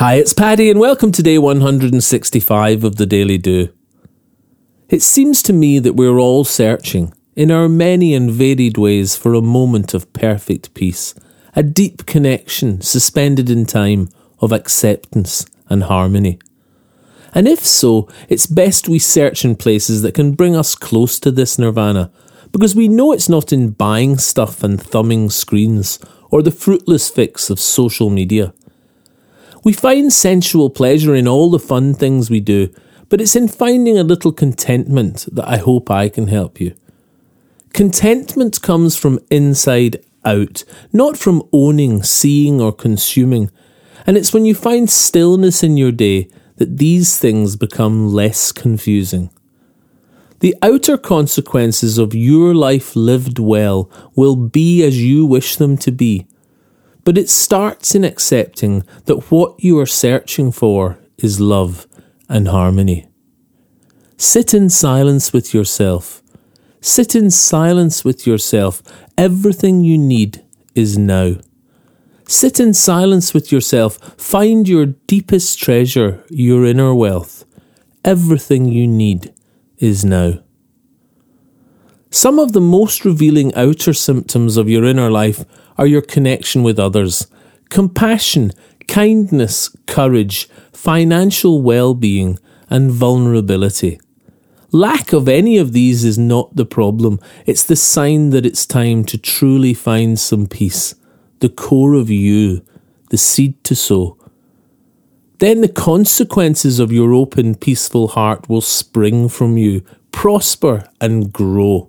Hi, it's Paddy, and welcome to day 165 of the Daily Do. It seems to me that we're all searching, in our many and varied ways, for a moment of perfect peace, a deep connection suspended in time of acceptance and harmony. And if so, it's best we search in places that can bring us close to this nirvana, because we know it's not in buying stuff and thumbing screens or the fruitless fix of social media. We find sensual pleasure in all the fun things we do, but it's in finding a little contentment that I hope I can help you. Contentment comes from inside out, not from owning, seeing, or consuming. And it's when you find stillness in your day that these things become less confusing. The outer consequences of your life lived well will be as you wish them to be. But it starts in accepting that what you are searching for is love and harmony. Sit in silence with yourself. Sit in silence with yourself. Everything you need is now. Sit in silence with yourself. Find your deepest treasure, your inner wealth. Everything you need is now. Some of the most revealing outer symptoms of your inner life are your connection with others, compassion, kindness, courage, financial well being, and vulnerability. Lack of any of these is not the problem, it's the sign that it's time to truly find some peace, the core of you, the seed to sow. Then the consequences of your open, peaceful heart will spring from you, prosper, and grow.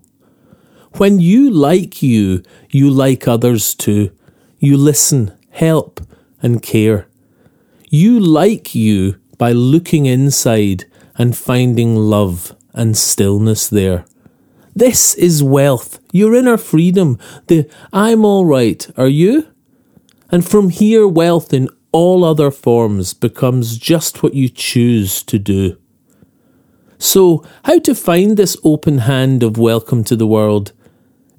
When you like you, you like others too. You listen, help, and care. You like you by looking inside and finding love and stillness there. This is wealth, your inner freedom, the I'm all right, are you? And from here, wealth in all other forms becomes just what you choose to do. So, how to find this open hand of welcome to the world?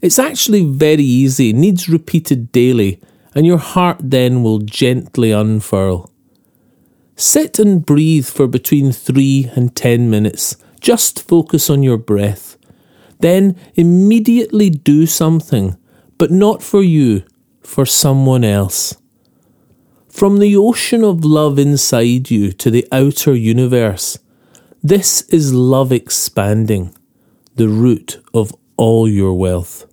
It's actually very easy, needs repeated daily, and your heart then will gently unfurl. Sit and breathe for between three and ten minutes. Just focus on your breath. Then immediately do something, but not for you, for someone else. From the ocean of love inside you to the outer universe, this is love expanding, the root of all your wealth.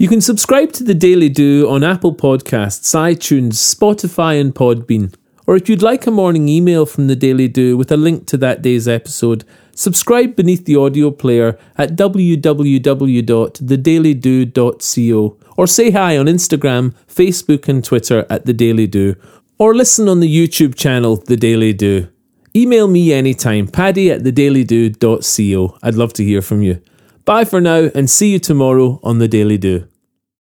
You can subscribe to the Daily Do on Apple Podcasts, iTunes, Spotify, and Podbean. Or if you'd like a morning email from the Daily Do with a link to that day's episode, subscribe beneath the audio player at www.thedailydo.co or say hi on Instagram, Facebook, and Twitter at The Daily Do, or listen on the YouTube channel The Daily Do. Email me anytime, paddy at thedailydo.co. I'd love to hear from you. Bye for now and see you tomorrow on The Daily Do.